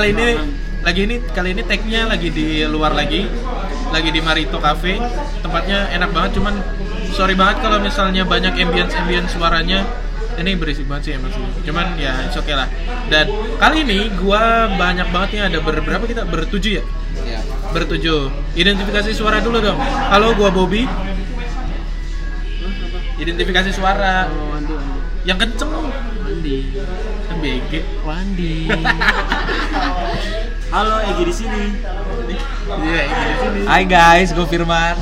kali ini lagi ini kali ini tagnya lagi di luar lagi, lagi di Marito Cafe. Tempatnya enak banget, cuman sorry banget kalau misalnya banyak ambience ambience suaranya. Ini berisik banget sih emang sih. Cuman ya it's okay lah. Dan kali ini gua banyak banget nih ada berberapa kita bertujuh ya? Iya. Bertujuh. Identifikasi suara dulu dong. Halo, gua Bobby. Identifikasi suara Oh, yang kenceng. BG. Wandi. Halo, Egi di sini. Iya, ini di sini. Hai guys, gue Firman.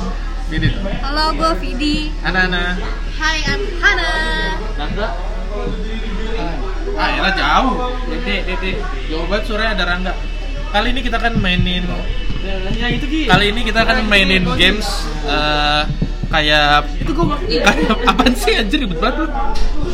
Tuh. Halo, gue Vidi. Anak-anak. Hai, I'm Hana. Rangga. Ah, elah jauh. Dede, Dede. Jauh banget suaranya ada Rangga. Kali ini kita akan mainin Ya itu Gi. kali ini kita akan mainin games eh, kayak itu gua kayak apaan sih anjir ribet banget lu.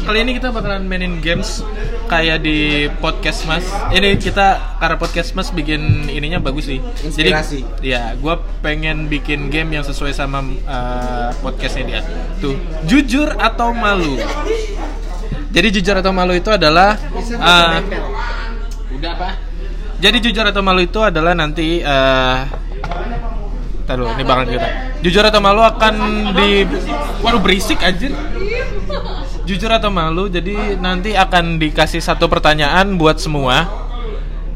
Kali ini kita bakalan mainin games kayak di podcast Mas. Ini kita karena podcast Mas bikin ininya bagus sih. Inspirasi. Jadi ya, gua pengen bikin game yang sesuai sama eh, podcastnya dia. Tuh, jujur atau malu. Jadi jujur atau malu itu adalah eh, udah apa? jadi jujur atau malu itu adalah nanti eh Ntar dulu, ini bakal kita. Jujur atau malu akan di Waduh berisik anjir. Jujur atau malu, jadi nanti akan dikasih satu pertanyaan buat semua.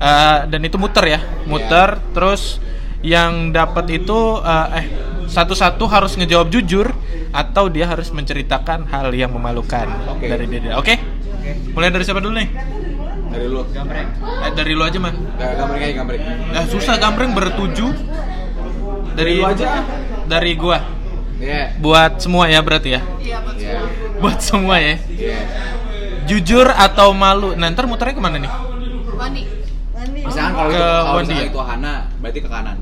Eh, dan itu muter ya, muter. Terus yang dapat itu eh, eh satu-satu harus ngejawab jujur atau dia harus menceritakan hal yang memalukan Oke. dari dia. Oke? Mulai dari siapa dulu nih? Dari lu. Gambreng. Eh, dari lu aja mah. Gambreng aja gambreng. Nah, susah gambreng bertujuh dari lu aja. Dari gua. Iya. Buat semua ya berarti ya. Iya, Iya. Buat semua ya. Iya. Jujur atau malu? Nah, ntar muternya ke mana nih? Wandi. Misalkan kalau Ke Wandi ya? itu Hana, berarti ke kanan.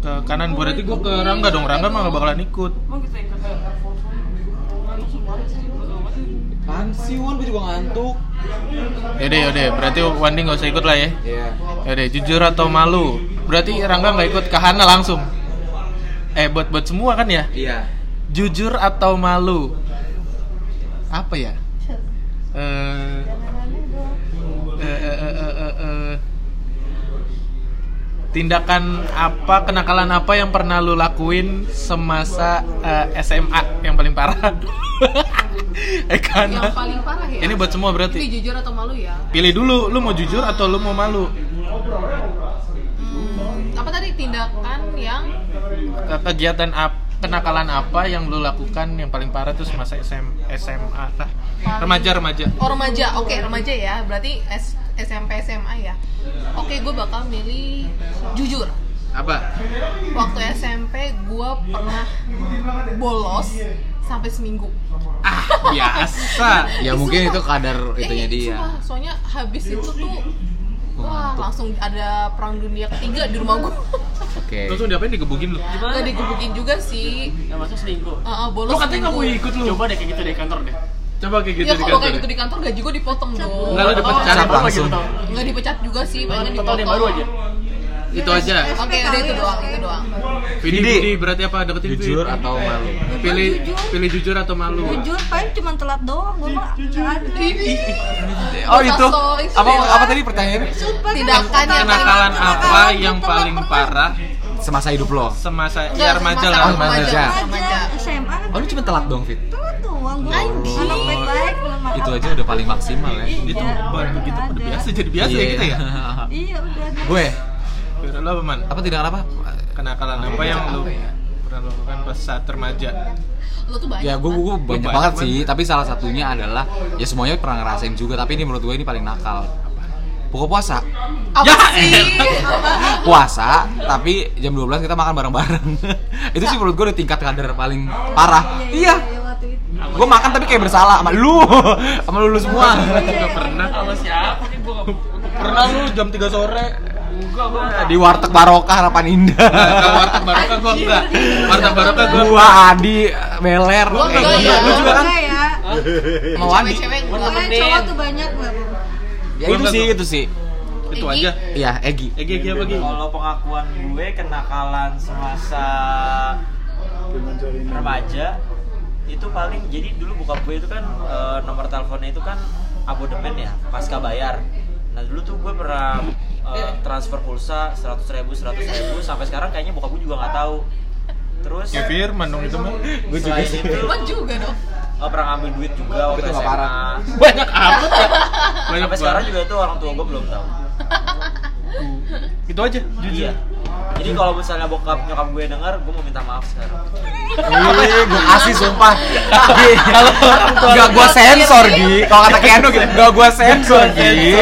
Ke kanan berarti gua ke Rangga dong. Rangga mah gak bakalan ikut. Apaan sih Wan, gue juga ngantuk. Yaudah, yaudah. Berarti Wandi gak usah ikut lah ya. Iya. Yaudah, jujur atau malu? Berarti Rangga nggak ikut ke Hana langsung. Eh, buat buat semua kan ya? Iya. Jujur atau malu? Apa ya? Eh, eh, eh, tindakan apa kenakalan apa yang pernah lu lakuin semasa eh, SMA yang paling parah? eh kan? Yang paling parah ya. Ini buat semua Ini berarti. jujur atau malu ya? Pilih dulu, lu mau jujur atau lu mau malu? Tindakan yang Ke- Kegiatan apa, kenakalan apa yang lu lakukan yang paling parah tuh semasa SM, SMA lah. Remaja remaja. oh remaja? Oke, remaja ya. Berarti S- SMP SMA ya. Oke, gue bakal milih jujur. Apa? Waktu SMP gue pernah bolos sampai seminggu. Ah, biasa. Ya mungkin itu kadar itunya Eh, dia. sumpah, soalnya habis itu tuh wah langsung ada perang dunia ketiga di rumah gue. Oke. Langsung diapain digebukin lu? Gak digebukin juga sih. Yang masuk selingkuh. Uh, uh, bolos Lu katanya nggak mau ikut lu. Coba deh kayak gitu deh kantor deh. Coba kayak gitu Ya di kalau kantor. kayak gitu di kantor gaji gue dipotong dong. Enggak, lu dipecat Oh, gitu langsung. tau? Nggak dipecat juga sih, Total dipotong. yang baru aja. Itu aja. Oke, udah itu doang, itu doang. Vidi. Vidi, berarti apa? Deketin. Jujur atau malu? Pilih Jujur. pilih jujur atau malu. Jujur paling cuma telat doang, gue mah. Oh itu. Apa apa tadi pertanyaannya? Tindakan yang Kenakalan apa yang tuh paling parah Semasa hidup lo. semasa ya remaja lah. Oh, remaja. SMA Oh ini cuma telat dong Fit. telat doang gue. Anjing. Anak baik-baik. Itu aja udah paling maksimal ya. Itu Iya, baru nggak gitu udah biasa jadi biasa ya kita ya. Iya udah. Gue Kira lu apa man? apa tidak apa? Kenakalan apa yang lu Apa ya? pernah lakukan pas saat remaja? Lo tuh banyak. Ya gue gue banyak banyak banget banget. sih, tapi salah satunya adalah ya semuanya pernah ngerasain juga, tapi ini menurut gue ini paling nakal. Buka puasa. Apa Ya, sih? Puasa, tapi jam 12 kita makan bareng-bareng. itu sih menurut gue udah tingkat kadar paling parah. Iya. waktu itu. Gue makan tapi kayak bersalah sama lu, sama lu, lu semua. Gak pernah. Sama siapa nih gua nggak- Pernah lu jam 3 sore Enggak, gua Di warteg Barokah Harapan Indah. Ke warteg barokah gua enggak. Warteg barokah gua Gua Adi Beler, Gua enggak ya. lu juga kan? Enggak ya. Enggak. Pokoknya cowok tuh banyak. Ya Gua itu enggak sih, itu sih. Itu Egi. aja. Iya, Egi. Egi Egi apa Gi? Kalau pengakuan gue kenakalan semasa remaja itu paling jadi dulu bokap gue itu kan eh, nomor teleponnya itu kan abodemen ya pasca bayar nah dulu tuh gue pernah uh, transfer pulsa seratus ribu seratus ribu sampai sekarang kayaknya bokap gue juga nggak tahu terus Ya Firman dong itu mah. Gue juga sih. Firman juga dong nggak pernah ngambil duit juga waktu SMA parah. Banyak amat ya. Banyak sampai sekarang juga itu orang tua gue belum tahu Itu aja, jujur. iya jadi kalau misalnya bokap nyokap gue denger gue mau minta maaf sekarang Ih, gue kasih sumpah. Gi, Gak gue sensor Gi. Kalau kata Keanu gitu, gak gue sensor Gi.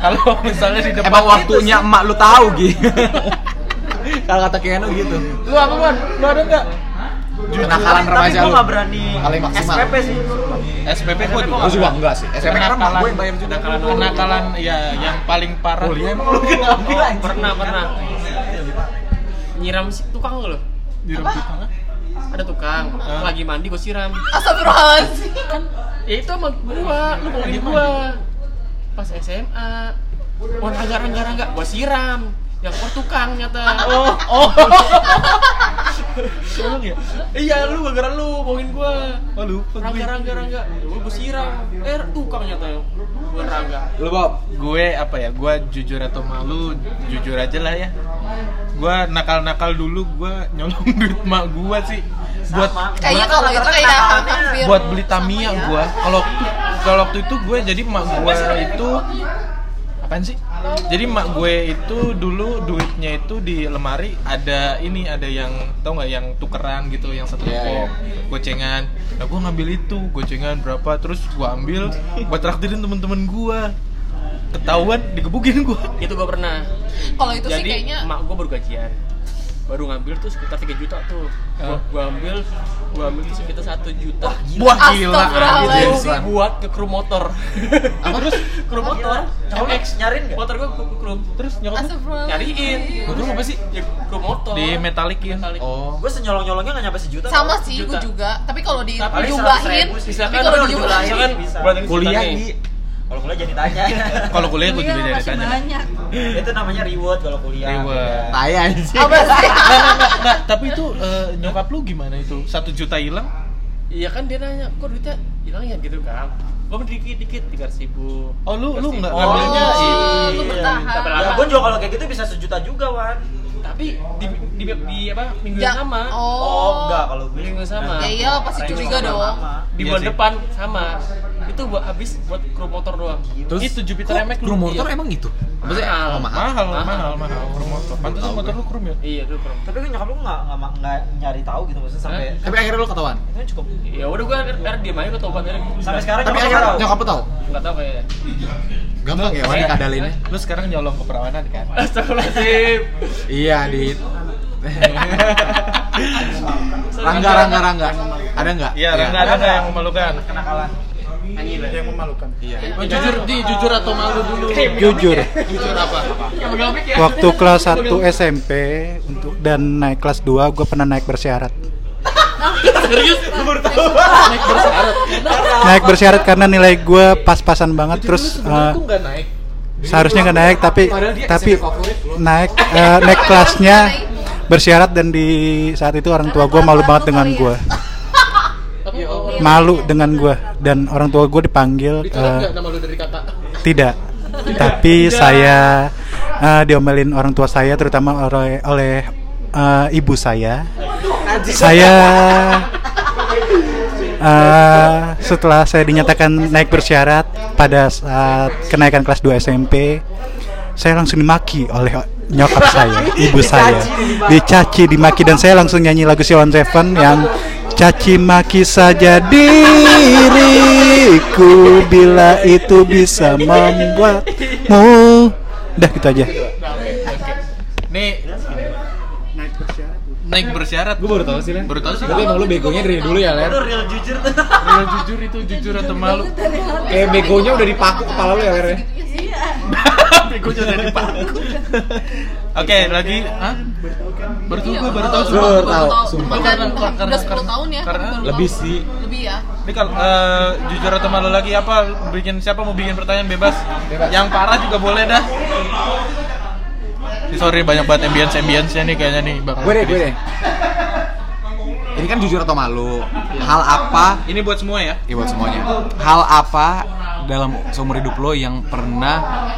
Kalau misalnya di depan Emang waktunya emak lu tahu Gi. Kalau kata Keanu gitu. Lu apa, Man? Lu ada enggak? Kenakalan tapi remaja gue lu. nggak berani Paling maksimal. SPP sih SPP gua juga. Gue juga enggak sih. SMP kan emak gue yang bayar juga. Kenakalan, kenakalan ya yang paling parah. Kuliah emang lu gak ngambil Oh, anjing. pernah pernah nyiram si tukang lo? Di rembut tengah. ada tukang. Hah? lagi mandi gue siram. Astagfirullahaladzim. Ya itu sama gua. Lu bohongin gua. Pas SMA oh rangga rangga rangga gua siram yang keluar tukang nyata Oh, oh. Tolong ya. iya lu gara-gara lu bohongin gua Oh, lupa gue. rangga rangga rangga gua gua siram eh tukang nyata bukan rangga Lu Bob. gue apa ya gue jujur atau malu jujur aja lah ya gue nakal-nakal dulu gue nyolong duit mak gue sih buat. Kayaknya kalau itu kayak buat beli Tamiya sama ya. gue kalau kalau waktu itu gue jadi mak gue itu apaan sih? Jadi mak gue itu dulu duitnya itu di lemari ada ini ada yang tau nggak yang tukeran gitu yang satu toko iya. gocengan. Nah gue ngambil itu gocengan berapa terus gue ambil buat traktirin temen-temen gue ketahuan digebukin gue itu gua pernah. Kalau itu sih jadi kayaknya emak gua baru gajian baru ngambil tuh sekitar 3 juta tuh gua, gua ambil gua ambil tuh sekitar 1 juta Wah gila anjir. Itu buat ke kru motor Apa terus? kru motor Kamu MX nyariin nggak? motor gua ke kru Terus nyokap nyariin Kru apa sih? ya kru motor Di metalikin. Metalik. Oh. gue senyolong-nyolongnya nggak nyampe sejuta sama sih gue juga tapi kalau di Tapi dijumlahin 100.000 sih. tapi misalkan kalau dijumlahin buat Kuliah. Gi. Kalau kuliah jadi tanya Kalau kuliah gue Iya, juga jadi tanya. banyak. itu namanya reward kalau kuliah Reward. Tai anjing. apa sih Nggak, nggak, nggak, nggak. Tapi itu eh, nyokap lu gimana itu? Satu juta hilang? iya kan dia nanya kok duitnya hilang ya gitu kan gua beli dikit dikit tiga ribu Oh lu lu nggak Oh, ngambilnya Oh, sih? lu bertahan. ya gue juga kalau kayak gitu bisa sejuta juga wan tapi di, di, di, apa minggu Ja- yang sama oh, oh enggak kalau gue Minggu sama. Ya iya, pasti curiga dong. di Iya bulan sih. depan sama itu buat habis buat kru motor doang Terus itu Jupiter MX lu. Kru motor Iya. emang gitu? Maksudnya Mahal. mahal. Mahal, Mahal. mahal, mahal, kru motor. Tahu motor lu krum ya? iya tuh kru tapi kan nyokap lu nggak nggak nggak nyari tahu gitu maksudnya sampai Tapi akhirnya lu ketahuan. itu kan cukup ya udah gua akhirnya diem aja aja sampai sekarang Tapi lu akhirnya tahu nyokap lu tahu. nggak tahu kayaknya Gampang ya, Wan dikadalinnya. Lu sekarang nyolong keperawanan kan? Astagfirullahaladzim Iya, di Rangga, Rangga, Rangga. Ada nggak? Iya, Rangga ada nggak yang memalukan? kenakalan lah Yang memalukan. Iya. Oh, jujur, di jujur atau malu dulu? Jujur, Jujur apa? waktu kelas 1 SMP untuk dan naik kelas 2 gue pernah naik bersyarat. serius Naik bersyarat. Naik bersyarat karena nilai gue pas-pasan banget terus nggak naik. seharusnya nggak naik tapi tapi naik eh, naik kelasnya bersyarat dan di saat itu orang tua gue malu banget dengan gue. Malu dengan gue dan orang tua gue dipanggil Dicolok nggak nama lu dari kata? tidak. Tapi saya eh, diomelin orang tua saya terutama oleh oleh eh, ibu saya. Saya eh, setelah saya dinyatakan naik bersyarat pada saat kenaikan kelas 2 SMP saya langsung dimaki oleh nyokap saya, ibu saya, dicaci, dimaki dan saya langsung nyanyi lagu Silon Seven yang caci maki saja diriku bila itu bisa membuatmu. Udah gitu aja. Nih, naik bersyarat. Gue baru tahu sih, Len. Baru tahu sih. Tapi emang lu begonya dari dulu ya, Len. lu real jujur tuh Real jujur itu jujur atau malu? Kayak begonya udah dipaku kepala lu ya, Len. ya? Begonya udah dipaku. Oke, lagi, Hah? Baru tahu Iya, gue, baru tahu baru semua. Baru tahu, sumpah. Karena- karena- udah 10 tahun ya karena baru lebih sih. lebih ya Ini kalau eh, jujur atau malu lagi apa? Bikin siapa mau bikin pertanyaan bebas? Bebas. Yang parah juga boleh dah. Sorry banyak banget ambience ambience nya nih kayaknya nih bakal. Gue deh, gue deh. Ini kan jujur atau malu. Hal apa Ini buat semua ya. Iya buat semuanya. Hal apa dalam seumur hidup lo yang pernah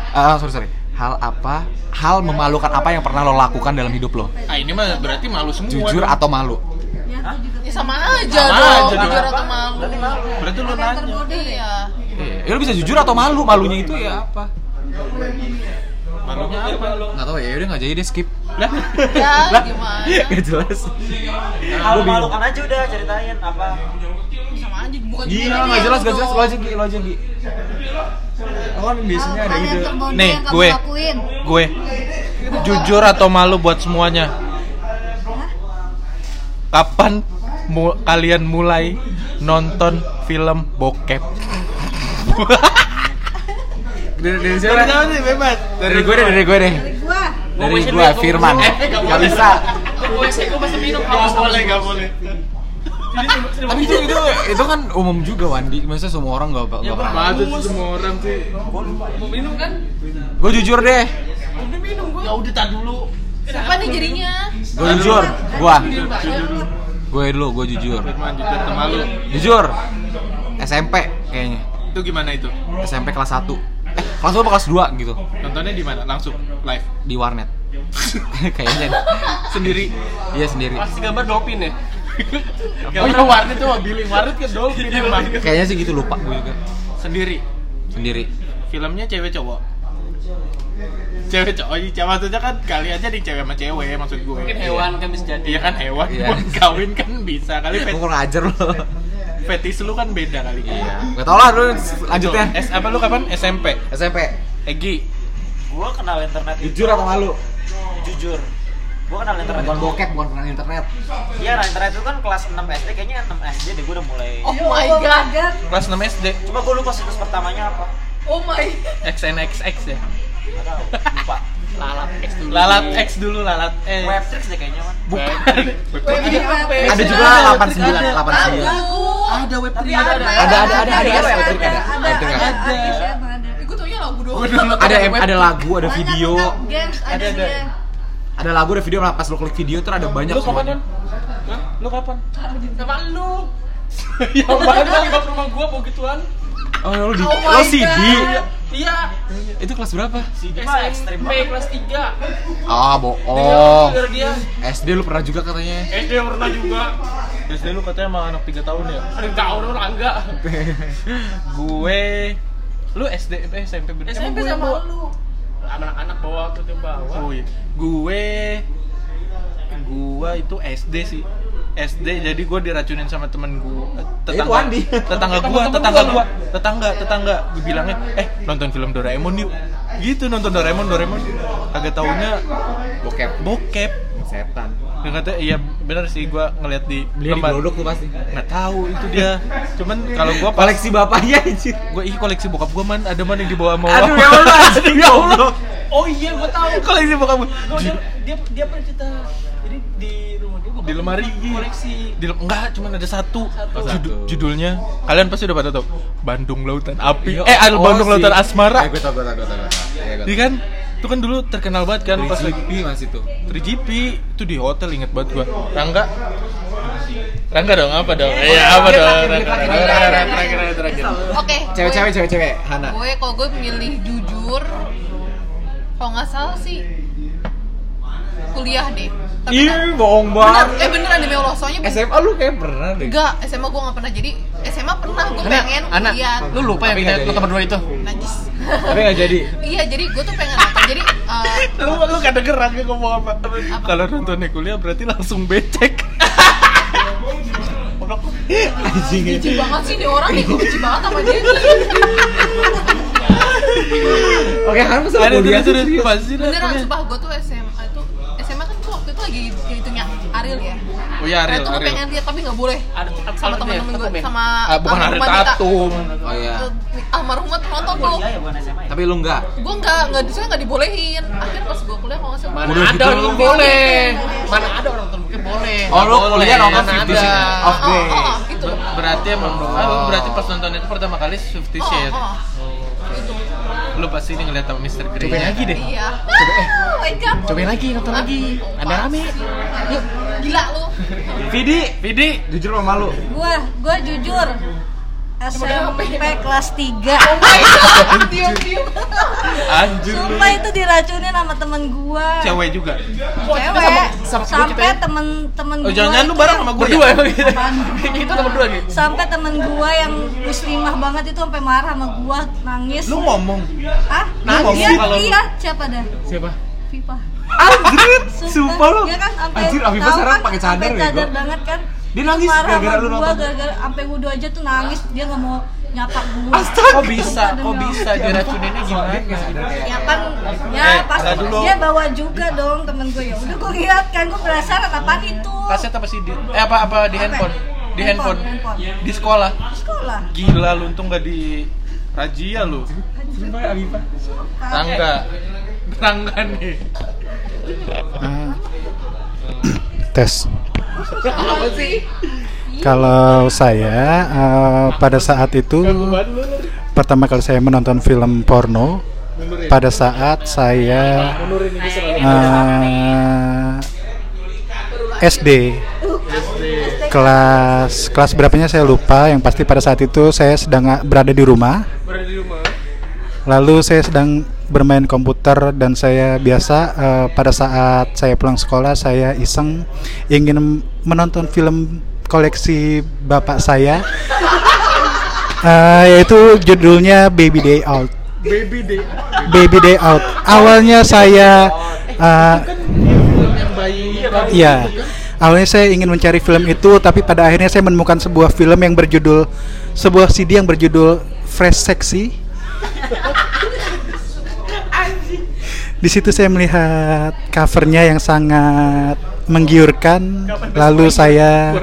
ah sorry sorry hal apa hal memalukan apa yang pernah lo lakukan dalam hidup lo Ah ini mah berarti malu semua. jujur dong. atau malu Ya, Ya sama aja Sama dong, aja dong. jujur atau malu. Berarti lu Ada yang nanya. tergoda ya. Iya. ya lo bisa jujur atau malu malunya itu ya apa Malunya apa? nggak tahu ya udah nggak jadi deh skip Lah. Ya, gimana? Gak jelas Hal memalukan aja udah ceritain apa. Sama aja bukan Iya, cuma nggak dia jelas, nggak dong. jelas. Lo aja, Gi, lo aja, Gi. Kan biasanya ada tergoda Nih, gue. Gue jujur atau malu buat semuanya? Kapan mu- kalian mulai nonton film bokep? Dari, dari siapa? sih bebas. Dari gue deh, dari gue deh. Dari gua. Dari gue, Firman. Gak bisa. Gue sih gue masih minum. Gak boleh, gak boleh. Tapi itu, itu, itu kan umum juga, Wandi. Maksudnya semua orang gak, gak pernah. Semua orang sih. Mau minum kan? Gue jujur deh. Udah minum gue. Ya udah tak dulu. Siapa nih jadinya? Gue jujur. Gue. Gue dulu, gue jujur. Firman jujur? Jujur. SMP kayaknya. Itu gimana itu? SMP kelas 1. Kelas 1 apa kelas 2 gitu. Nontonnya di mana? Langsung live. Di warnet. kayaknya. Sendiri. Iya sendiri. Pasti gambar dopin ya. Oh iya warnet tuh Billy warnet ke Dolphin emang. Kayaknya sih gitu lupa gue juga. Sendiri. Sendiri. Filmnya cewek cowok. Cewek cowok, oh, iya maksudnya kan kali aja di cewek sama cewek maksud gue. Mungkin hewan kan bisa jadi. Iya kan hewan, Iya. kawin kan bisa kali Gue kurang ajar lo. Fetis lu kan beda kali. Iya. Gak tau lah lu lanjutnya. S apa lu kapan? SMP. SMP. Egi. Gua kenal internet itu Jujur atau malu? jujur. Gua kenal internet Bukan bokep, bukan kenal internet. Iya, nah internet itu kan kelas 6 SD, kayaknya 6 SD deh gua udah mulai. Oh my god. Kelas 6 SD. Coba gua lupa situs pertamanya apa. Oh my. XNXX ya. Enggak tahu, lupa. Lalat X dulu. Lalat X dulu, lalat X. Webtrix deh kayaknya man. Ada juga 89, 89. Ada Ada, ada, ada, ada, ada, ada, ada, ada, ada, ada, ada, ada, ada. ada, ada. Lagu doang. Ada ada ada video, ada Ada, ada. dia. ada lagu, ada video. Pas lo klik video tuh ada banyak Lu kapan? Lu kapan? Sama lu. Yang mana? Di bawah rumah gua mau gituan. Oh, lo di Oh lo CD. Itu kelas berapa? CD mah ekstrim SMP banget. kelas 3. Ah, bohong. Dia. SD lu pernah juga katanya. SD pernah juga. SD lu katanya sama anak 3 tahun ya? Ada yang tahu dong enggak. Gue lu SD eh, SMP bener. SMP sama bawa- lu. Anak-anak bawa tuh dia bawa. Oh iya. Gue gua itu SD sih. SD jadi gue diracunin sama temen gue itu Andi. tetangga gue tetangga gue tetangga tetangga gue bilangnya eh nonton film Doraemon yuk gitu nonton Doraemon Doraemon kagak taunya Bokep. bokep Setan. dan kata iya bener sih gue ngeliat di Beli di Glodok tuh pasti. nggak tahu itu dia cuman kalau gue Koleksi bapaknya anjir. gue ih koleksi bokap gue man ada man yang dibawa sama Aduh ya Allah, ya Allah. Oh iya gua tahu. koleksi bokap gue Gua dia, dia dia pernah cerita. Jadi di di lemari koleksi. di lem- enggak cuma ada satu, Satu. Judu- judulnya kalian pasti udah pada tahu Bandung Lautan Api Iya. eh Al Oh, Bandung si- Lautan Asmara Eh, gue tau, gue tau, gue tau. Iya, gue Iya kan itu kan dulu terkenal banget kan tau. pas lagi 3GP masih tuh. 3GP itu di hotel inget banget gua Rangga Rangga dong apa dong iya apa dia dong terakhir, terakhir, Oke. Cewek-cewek, cewek-cewek. Hana. Gue kalau gue milih jujur, kalau nggak salah sih kuliah deh. Tapi Ih, kan- bohong bener, banget. eh beneran demi Allah soalnya bener- SMA lu kayak pernah deh. Enggak, SMA gue gak pernah jadi SMA pernah gue Anak, pengen anak, lihat lu lupa yang kita lu teman dua itu. najis Tapi nggak jadi. iya jadi gue tuh pengen nonton jadi eh, lu lu gak denger Rangga ngomong apa kalau nontonnya kuliah berarti langsung becek Anjing. benci banget sih nih orang nih gue benci banget sama dia Oke, masalah ada kuliah. beneran sumpah gue tuh itunya Ariel ya? Oh ya Ariel Nah, Ariel. pengen lihat tapi nggak boleh. Ada sama teman-teman gue sama Ah, bukan Ariel. Tatum. Oh iya. Eh, almarhumah tuh nonton tuh. Iya ya. Tapi lu enggak. gue nggak nggak disuruh nggak dibolehin. Akhirnya pas gue kuliah kalau nggak salah. Mana Udah ada gitu orang boleh. Mana ada orang nonton mungkin boleh. Oh, lu Nggak kuliah nonton Fifty ada. Shades. Of oh, oh, Grey. oh, itu Ber- berarti emang ah, berarti pas nonton itu pertama kali Fifty oh, Shades. oh, itu lu pasti ini ngeliat sama Mr. Grey Cobain lagi deh. iya oh my god Cobain lagi, nonton lagi. Ada rame. yuk gila lu Vidi, Vidi jujur sama malu. Gua, gua jujur. SMP kelas 3 Anjir lu. Sumpah itu diracunin sama temen gua Cewek juga. Cewek sama- sama Sampai ya? temen-temen Oh, gua jangan-jangan lu itu bareng yang- sama gue Berdua ya? emang gitu. Kita nomor dua gitu. Sampai temen gua yang muslimah banget itu sampai marah sama gua nangis Lu ngomong. Ah, Nangis lu- iya, siapa dah? Siapa? Viva Anjir, sumpah lu. Iya kan sampai Anjir, Afifah tahu sekarang kan, pakai cadar sampai ya, cadar gua. banget kan. Dia nangis marah gara-gara lu gua, nonton. gara-gara sampai wudhu aja tuh nangis, dia nggak mau nyapa gua. Kok bisa? Kok bisa diracuninnya gimana? Ya kan, ya pas tada dulu. dia bawa juga dong temen gue ya. Udah gue lihat kan, gue penasaran apaan itu. Kaset apa CD? Eh apa apa di handphone? Di handphone. Di sekolah. Di sekolah. Gila lu untung gak di razia lu. Rangga. Rangga nih. Tes Kalau saya eh, pada saat itu pertama kali saya menonton film porno pada saat saya eh, SD kelas kelas berapanya saya lupa. Yang pasti pada saat itu saya sedang Berada di rumah. Lalu saya sedang bermain komputer dan saya biasa eh, pada saat saya pulang sekolah saya iseng ingin menonton film koleksi bapak saya Eh, yaitu judulnya Baby Day Out. Baby day. Baby Day Out. Awalnya saya bayi. Iya. Awalnya saya ingin mencari film itu, tapi pada akhirnya saya menemukan sebuah film yang berjudul sebuah CD yang berjudul Fresh Sexy. Di situ saya melihat covernya yang sangat menggiurkan. Lalu saya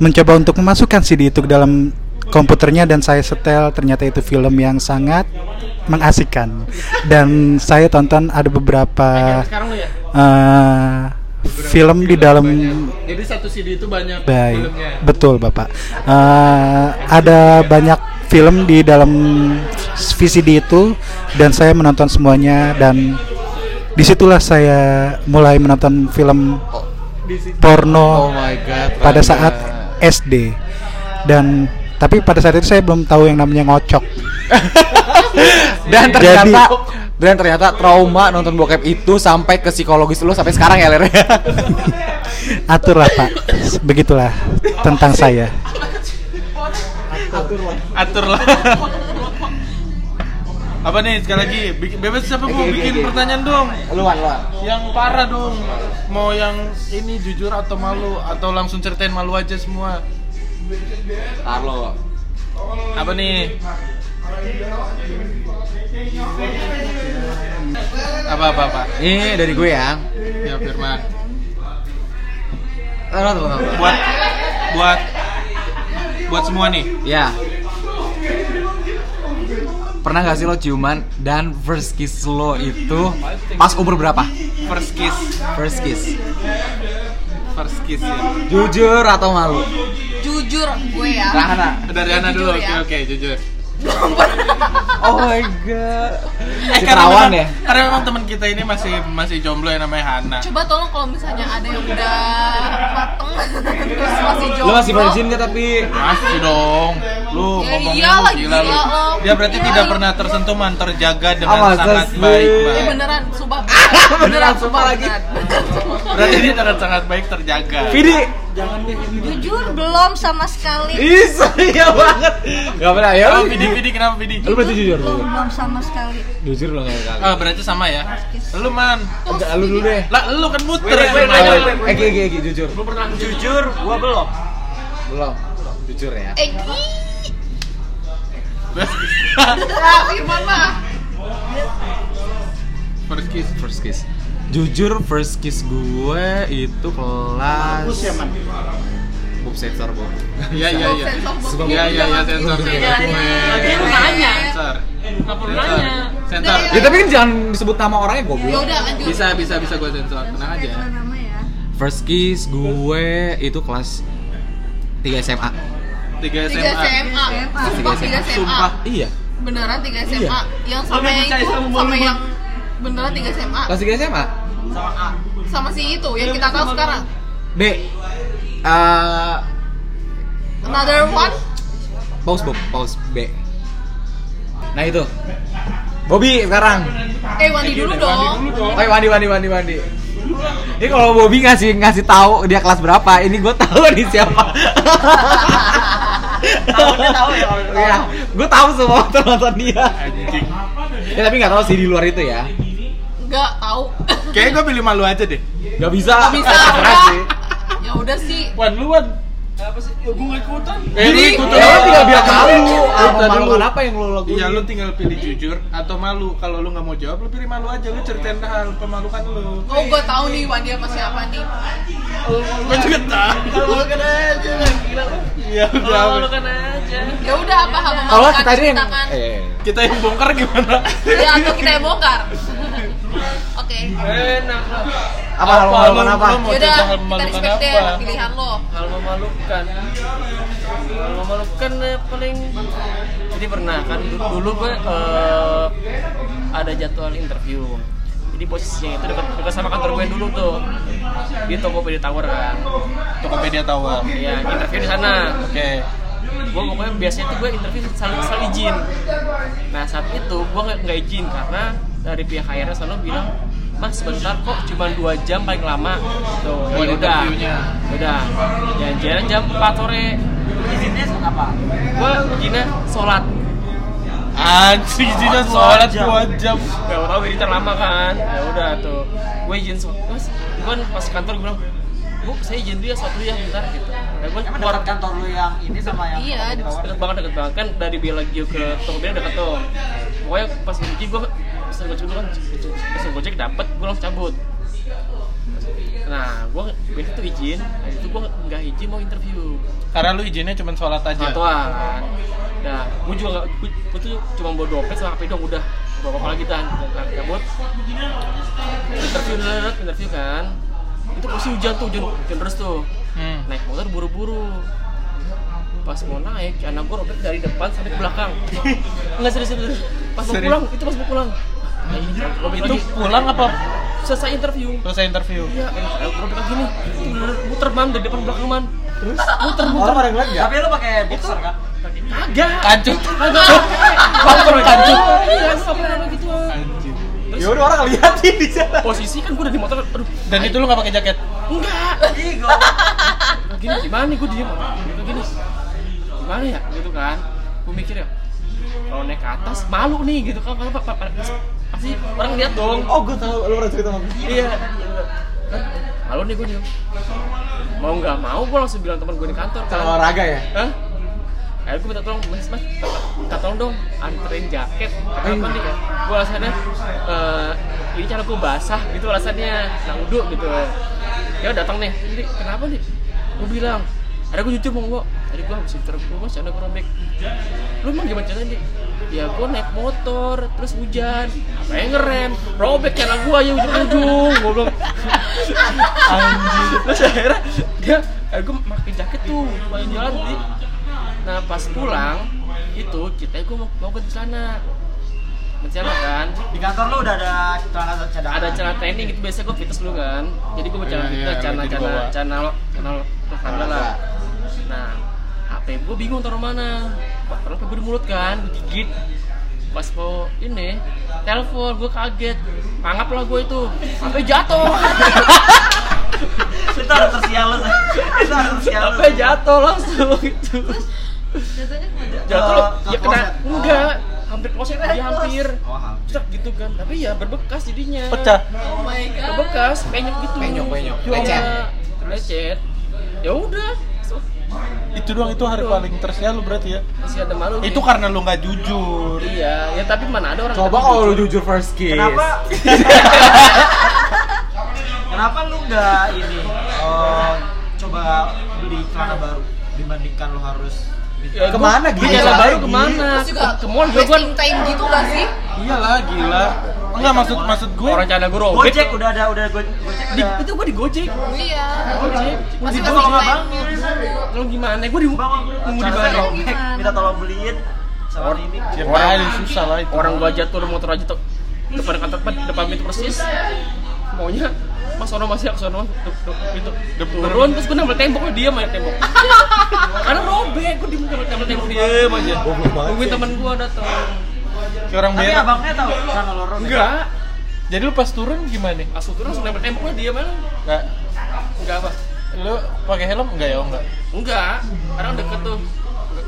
mencoba untuk memasukkan CD itu ke dalam komputernya dan saya setel. Ternyata itu film yang sangat mengasihkan. Dan saya tonton ada beberapa eh, film di dalam Jadi satu CD itu banyak baik. filmnya. betul bapak. Eh, ada banyak film di dalam VCD itu dan saya menonton semuanya dan di situlah saya mulai menonton film porno Oh my god. pada Rangga. saat SD dan tapi pada saat itu saya belum tahu yang namanya ngocok dan Jadi- ternyata dan ternyata trauma nonton bokep itu sampai ke psikologis lu sampai sekarang ya Ler. aturlah pak begitulah tentang saya Atur lah. Apa nih sekali lagi? Bikin, bebas siapa mau bikin pertanyaan dong? luan luan. Yang parah dong. Mau yang ini jujur atau malu atau langsung ceritain malu aja semua. Tarlo. Apa nih? Apa apa apa? Ini dari gue ya. Ya Firman. Buat buat buat semua nih. Ya. Pernah gak sih lo ciuman dan first kiss lo itu pas umur berapa? First kiss, First kiss. first kiss ya. Jujur atau malu? Jujur gue ya. Rahana. Dari Ana dulu. Oke ya. oke, jujur. Oh my god. Eh, memang- ya? Karena memang teman kita ini masih masih jomblo yang namanya Hana. Coba tolong kalau misalnya ada yang udah mateng terus masih jomblo. Lo masih virgin gak tapi? Masih dong. Lu Ya ngomongnya iyalah, gila lu. gila lo. Dia berarti Iya. tidak pernah tersentuh man terjaga dengan masa sangat sih? baik, Eh, Mbak. beneran, sumpah beneran, beneran, sumpah lagi. Berarti dia dengan sangat baik terjaga. Vidi. Jujur belum sama sekali Is, iya banget. Gak pernah ya. Kenapa Vidi? Vidi kenapa Vidi? Lu berarti jujur belum lu. belum sama sekali Jujur lo gak kali. Ah, berarti sama ya. Lu man. Enggak, lu dulu deh. Lah, lu kan muter. Wait. Egi, Egi, Egi, jujur. Lu pernah Jujur, gua belum. Belum. Jujur ya. Eh, mah. First kiss. First kiss. Jujur first kiss gue itu kelas Bub sensor, Bub. Iya iya iya. Sensor, Iya iya iya sensor. Iya, iya. Lagi lu nanya. Sensor. Sensor. nanya. Sensor. Ya tapi kan jangan disebut nama orangnya Ya goblok. udah lanjut. Bisa bisa bisa gue sensor. Tenang aja. Ya First kiss gue itu kelas 3 SMA. 3 Tiga SMA. SMA. Sumpah tiga SMA. Sumpah. Iya. Beneran tiga SMA. Iya. Yang sama yang itu sama yang beneran tiga SMA. Kelas 3 SMA. Sama si itu yang kita tahu sekarang. B. Eh Another one. Pause Bob, pause B. Nah itu. Bobby sekarang. Eh mandi dulu dong. Oh, mandi mandi mandi mandi. Ini kalau Bobby ngasih ngasih tahu dia kelas berapa, ini gue tahu nih siapa. Tahunnya tahu ya Iya, gue tahu semua termasuk dia. Ya tapi nggak tahu sih di luar itu ya. Enggak tahu. Kayaknya gue pilih malu aja deh. Gak bisa. Gak bisa. Ya udah sih. Wan lu Wan. Apa sih? Ya gue ikutan. Eh, Jadi, lu ya lu tinggal bilang malu. Ikutan Apa malu kenapa yang lu lakuin? Iya, lu tinggal pilih jujur atau malu. Kalau lu nggak mau jawab, lu pilih malu aja. Lu ceritain hal pemalukan lu. Oh, gue tahu nih Wandi sama siapa nih. Gue juga tahu. Kalau kan aja, gila lu. Iya, udah. aja. Ya udah apa hal Kalau memalukan kita yang ceritakan. eh Kita yang bongkar gimana? Ya atau kita yang bongkar. Oke. Enak. apa hal memalukan apa? Yaudah, kita respect deh apa? pilihan lo. hal memalukan hal memalukan eh, paling jadi pernah kan du- dulu gue eh, ada jadwal interview jadi posisinya itu dekat dekat sama kantor gue dulu tuh di Tokopedia Tower kan Tokopedia Tower. ya interview di sana Oke. gue pokoknya biasanya tuh gue interview saling saling izin nah saat itu gue nggak izin karena dari pihak HR selalu bilang mas sebentar kok cuma dua jam paling lama. Tuh Oh, ya udah. udah. Janjian jam 4 sore. Izinnya apa? gue izinnya sholat. Anjing, izinnya Oh, dua sholat jam. 2 jam. gak tau militer lama kan? Ya udah tuh. Gue izin sholat. Mas gue kan pas kantor gue bilang bu saya izin dulu ya sholat dulu ya bentar gitu. Nah, gue Emang keluar. kantor lu yang ini sama yang Iya, deket banget deket banget. Kan dari Bielagio ke Tokopedia deket tuh. Pokoknya pas izin gue pesen gojek dulu kan pesen gojek dapet gue langsung cabut. Nah gue biasa tuh izin nah itu gue nggak izin mau interview. Karena lu izinnya cuma sholat aja. satu kan nah gue juga nggak gue, gue tuh cuma bawa dompet sama HP dong udah. Gak apa-apa lagi kan Nah, cabut. Interview dulu interview kan. Itu posisi hujan tuh hujan, hujan deras tuh. Hmm. naik motor buru-buru. Pas mau naik anak gue robek dari depan sampai ke belakang. Nggak serius serius pas mau pulang itu pas mau pulang. Nah, Itu pulang apa? Selesai interview. Selesai interview? iya. Robek lagi nih muter man dari depan belakang man terus? Muter muter. Orang pada ngeliat nggak? Tapi lu pakai boxer kan? kagak. Kancut. kagak. Bumper kancut. Iya gue nggak pernah gitu. Ya udah orang lihat sih di sana. posisi kan gue udah di motor aduh. Dan itu lu nggak pakai jaket? enggak. Igo. Kayak gini gimana nih gue diem? Kayak gini. Gimana ya? Gitu kan. Gue mikir ya kalau naik ke atas malu nih gitu kan. Pa- pasti orang lihat dong Oh, gue tahu lu pernah cerita sama gue. iya kan malu nih gue diem mau nggak mau gue langsung bilang teman gue di kantor kan Sama olahraga ya? Hah? Akhirnya gue minta tolong, mas, mas, minta tolong dong anterin jaket Kenapa nih? Gue alasannya, eh ini cara gue basah gitu alasannya Nah uduk gitu Ya datang nih, ini kenapa nih? Gue bilang, ada gue jujur mau gue Tadi gue habis interview mas, ada gue robek Lu emang gimana nih? Ya gue naik motor, terus hujan Apa yang ngerem? Robek cara gue ya ujung-ujung Gue bilang Anjir Terus akhirnya dia, eh, gue pakai jaket tuh Main jalan di Nah pas pulang itu kita gue mau, mau ke sana Mencana kan Di kantor lu udah ada celana cadangan. ada celana training gitu biasa gue fitness dulu kan jadi gue Iya, celana iya, fitness celana celana celana celana olahraga lah nah HP gue bingung taruh mana taruh gue mulut kan gue gigit pas mau ini telepon gue kaget mangap lah gue itu HP jatuh Itu harus tersial lu. Itu harus tersial lu. HP jatuh langsung gitu Jatuhnya ke mana? jatuh Ke- ya ke kena enggak hampir kloset dia hampir Oh, hampir. Cek gitu kan tapi ya berbekas jadinya Pecah. Oh my god. berbekas penyok gitu Penyok, penyok. Lecet. lecet ya udah Itu doang itu hari paling tersial lu berarti ya. masih ada malu Itu karena lu nggak jujur. iya ya tapi mana ada orang Coba kalau lu jujur. first kiss. Kenapa? Kenapa lu nggak ini? Oh, coba beli celana baru dibandingkan lu harus Ya, Ke mana, gua Gi? jalan baru ke mana ke mall juga gua wasting time gitu gak sih? Iyalah gila. Enggak maksud maksud gue. orang canda gue robek. Gojek udah ada udah go- Gojek di, udah itu gue di gojek. Iya. gojek. Masih Gua wasting nggak bangun. kalau gimana? Gue di Bang, nunggu di mana minta tolong beliin. Celana ini. Paling susah lah itu. orang gua jatuh di motor aja tuh depan kantor depan, depan pintu persis. Maunya mas sono mas ke sono Dep- dep- pintu. Turun terus gue nempel tembok gue diam aja tembok. Karena robek gue nempel nempel tembok diem aja. Nungguin temen gue datang orang Tapi berak. abangnya tahu kan kalau Ron. enggak Jadi lu pas turun gimana? langsung turun langsung nempel tembok gue diem aja Enggak. enggak apa Lu pakai helm enggak ya? Oh, enggak. enggak karena deket tuh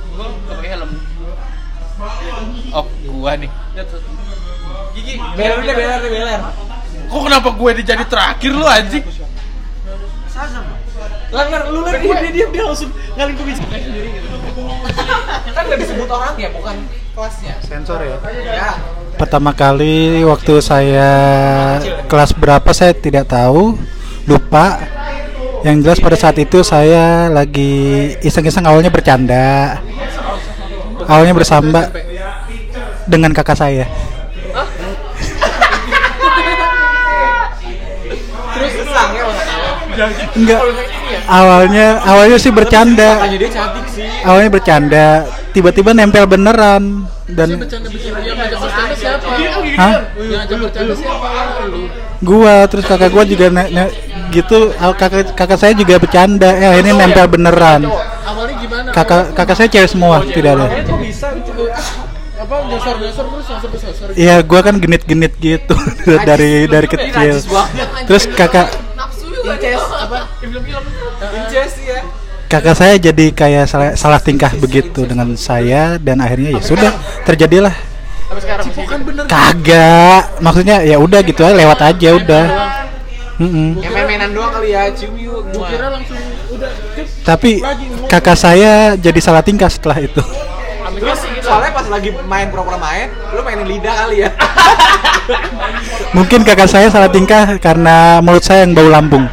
gue gak pakai helm Oh, gua nih. lihat gigi Beler deh, beler deh, beler. Kok kenapa gue jadi terakhir lu anjing? Sazam. Langgar, lu lihat dia, dia, dia, dia langsung ngalin ke sendiri gitu. kan nggak disebut orang ya, bukan kelasnya. Sensor ya. Ya. Pertama kali waktu saya kelas berapa saya tidak tahu, lupa. Yang jelas pada saat itu saya lagi iseng-iseng awalnya bercanda. Awalnya bersamba dengan kakak saya. Terus kesang ya Enggak. Awalnya awalnya sih bercanda. Katanya dia cantik sih. Awalnya bercanda, tiba-tiba nempel beneran. Dan Hah? gua terus kakak gua juga ne- ne- gitu. Kakak kakak saya juga bercanda. Eh ini nempel beneran. Awalnya gimana? Kakak kakak saya cewek semua tidak ada. apa terus langsung ke sasar Iya, gua kan genit-genit gitu dari dari kecil. Terus kakak kakak saya jadi kayak salah, salah tingkah begitu dengan saya dan akhirnya ya sudah terjadilah. Kagak, maksudnya ya udah gitu aja lewat aja udah. Main-mainan doang kali ya, cium yuk. gua kira langsung udah cus Tapi kakak saya jadi salah tingkah setelah itu. terus Soalnya pas lagi main pura-pura main, lu mainin lidah kali ya. Mungkin kakak saya salah tingkah karena mulut saya yang bau lambung.